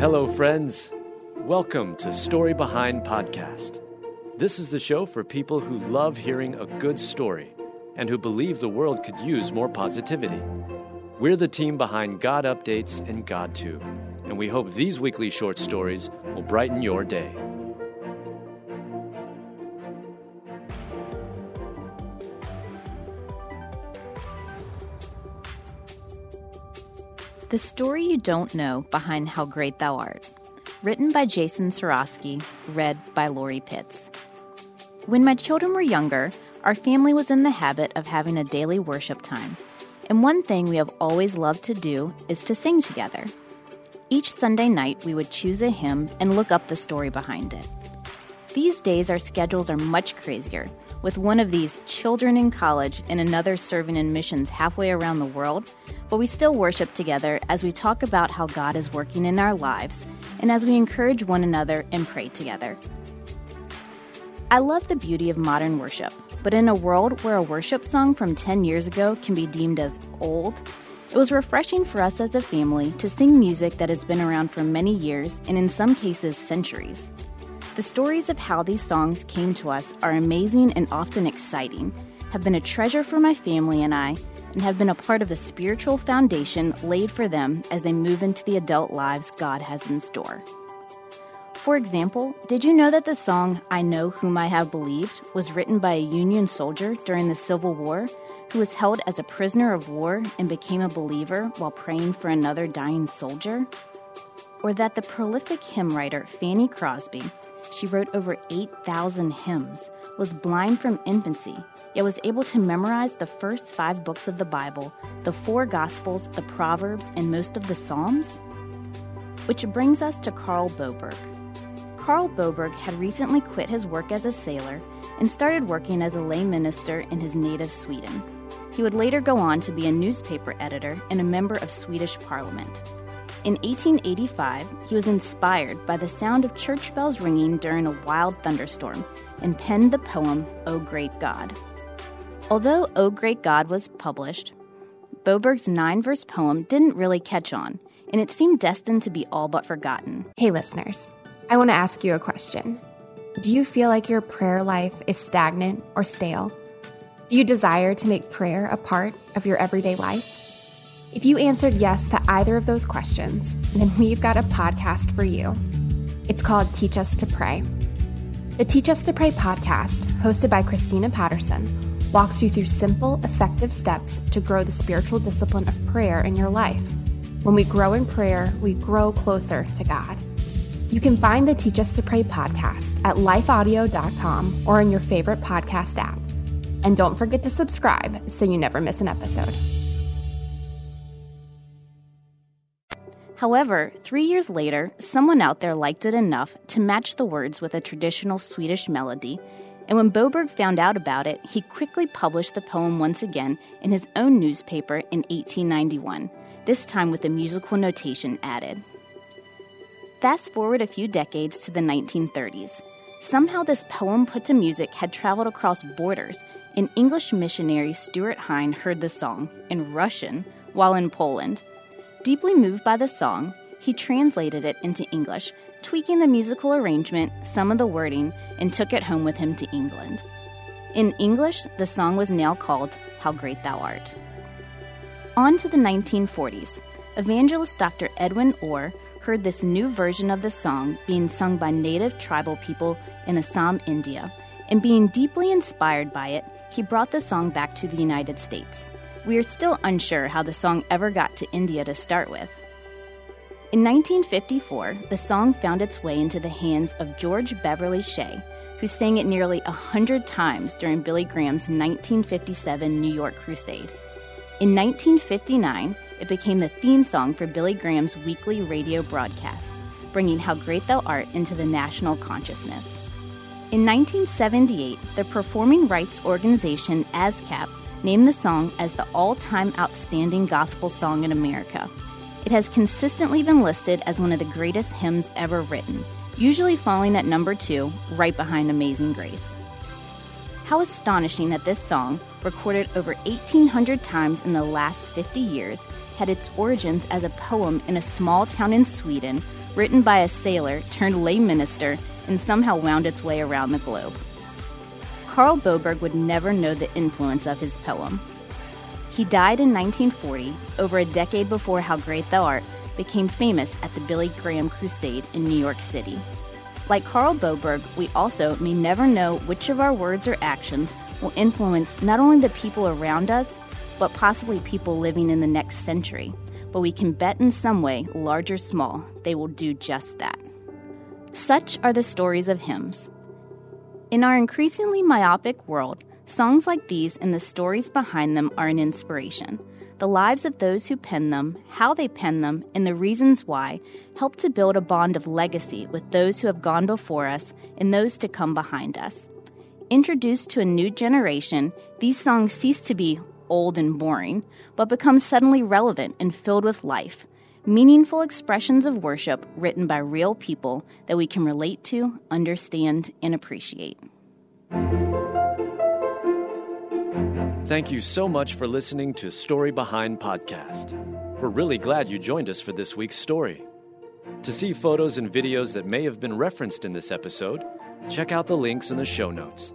Hello, friends. Welcome to Story Behind Podcast. This is the show for people who love hearing a good story and who believe the world could use more positivity. We're the team behind God Updates and God GodTube, and we hope these weekly short stories will brighten your day. The Story You Don't Know Behind How Great Thou Art. Written by Jason Sorosky, read by Lori Pitts. When my children were younger, our family was in the habit of having a daily worship time. And one thing we have always loved to do is to sing together. Each Sunday night, we would choose a hymn and look up the story behind it. These days, our schedules are much crazier, with one of these children in college and another serving in missions halfway around the world, but we still worship together as we talk about how God is working in our lives and as we encourage one another and pray together. I love the beauty of modern worship, but in a world where a worship song from 10 years ago can be deemed as old, it was refreshing for us as a family to sing music that has been around for many years and in some cases centuries. The stories of how these songs came to us are amazing and often exciting, have been a treasure for my family and I, and have been a part of the spiritual foundation laid for them as they move into the adult lives God has in store. For example, did you know that the song I Know Whom I Have Believed was written by a Union soldier during the Civil War who was held as a prisoner of war and became a believer while praying for another dying soldier? Or that the prolific hymn writer Fanny Crosby she wrote over 8,000 hymns, was blind from infancy, yet was able to memorize the first five books of the Bible, the four Gospels, the Proverbs, and most of the Psalms? Which brings us to Carl Boberg. Carl Boberg had recently quit his work as a sailor and started working as a lay minister in his native Sweden. He would later go on to be a newspaper editor and a member of Swedish Parliament. In 1885, he was inspired by the sound of church bells ringing during a wild thunderstorm and penned the poem, O Great God. Although O Great God was published, Boberg's nine verse poem didn't really catch on, and it seemed destined to be all but forgotten. Hey, listeners, I want to ask you a question. Do you feel like your prayer life is stagnant or stale? Do you desire to make prayer a part of your everyday life? If you answered yes to either of those questions, then we've got a podcast for you. It's called Teach Us to Pray. The Teach Us to Pray podcast, hosted by Christina Patterson, walks you through simple, effective steps to grow the spiritual discipline of prayer in your life. When we grow in prayer, we grow closer to God. You can find the Teach Us to Pray podcast at lifeaudio.com or in your favorite podcast app. And don't forget to subscribe so you never miss an episode. However, three years later, someone out there liked it enough to match the words with a traditional Swedish melody, and when Boberg found out about it, he quickly published the poem once again in his own newspaper in 1891, this time with a musical notation added. Fast forward a few decades to the 1930s. Somehow, this poem put to music had traveled across borders, and English missionary Stuart Hine heard the song in Russian while in Poland Deeply moved by the song, he translated it into English, tweaking the musical arrangement, some of the wording, and took it home with him to England. In English, the song was now called How Great Thou Art. On to the 1940s. Evangelist Dr. Edwin Orr heard this new version of the song being sung by native tribal people in Assam, India, and being deeply inspired by it, he brought the song back to the United States. We are still unsure how the song ever got to India to start with. In 1954, the song found its way into the hands of George Beverly Shea, who sang it nearly a hundred times during Billy Graham's 1957 New York crusade. In 1959, it became the theme song for Billy Graham's weekly radio broadcast, bringing How Great Thou Art into the national consciousness. In 1978, the performing rights organization ASCAP named the song as the all time outstanding gospel song in America. It has consistently been listed as one of the greatest hymns ever written, usually falling at number two, right behind Amazing Grace. How astonishing that this song, recorded over 1,800 times in the last 50 years, had its origins as a poem in a small town in Sweden written by a sailor turned lay minister and somehow wound its way around the globe. Carl Boberg would never know the influence of his poem. He died in 1940, over a decade before How Great Thou Art became famous at the Billy Graham Crusade in New York City. Like Carl Boberg, we also may never know which of our words or actions will influence not only the people around us, but possibly people living in the next century. But we can bet in some way, large or small, they will do just that. Such are the stories of hymns. In our increasingly myopic world, songs like these and the stories behind them are an inspiration. The lives of those who pen them, how they pen them, and the reasons why help to build a bond of legacy with those who have gone before us and those to come behind us. Introduced to a new generation, these songs cease to be old and boring, but become suddenly relevant and filled with life, meaningful expressions of worship written by real people that we can relate to, understand, and appreciate. Thank you so much for listening to Story Behind Podcast. We're really glad you joined us for this week's story. To see photos and videos that may have been referenced in this episode, check out the links in the show notes.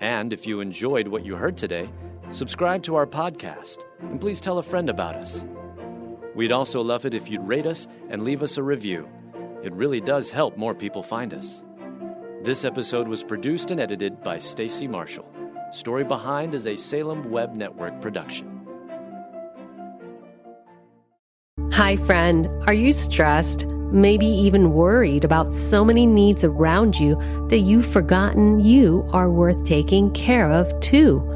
And if you enjoyed what you heard today, subscribe to our podcast and please tell a friend about us. We'd also love it if you'd rate us and leave us a review. It really does help more people find us. This episode was produced and edited by Stacy Marshall. Story Behind is a Salem Web Network production. Hi, friend. Are you stressed? Maybe even worried about so many needs around you that you've forgotten you are worth taking care of too?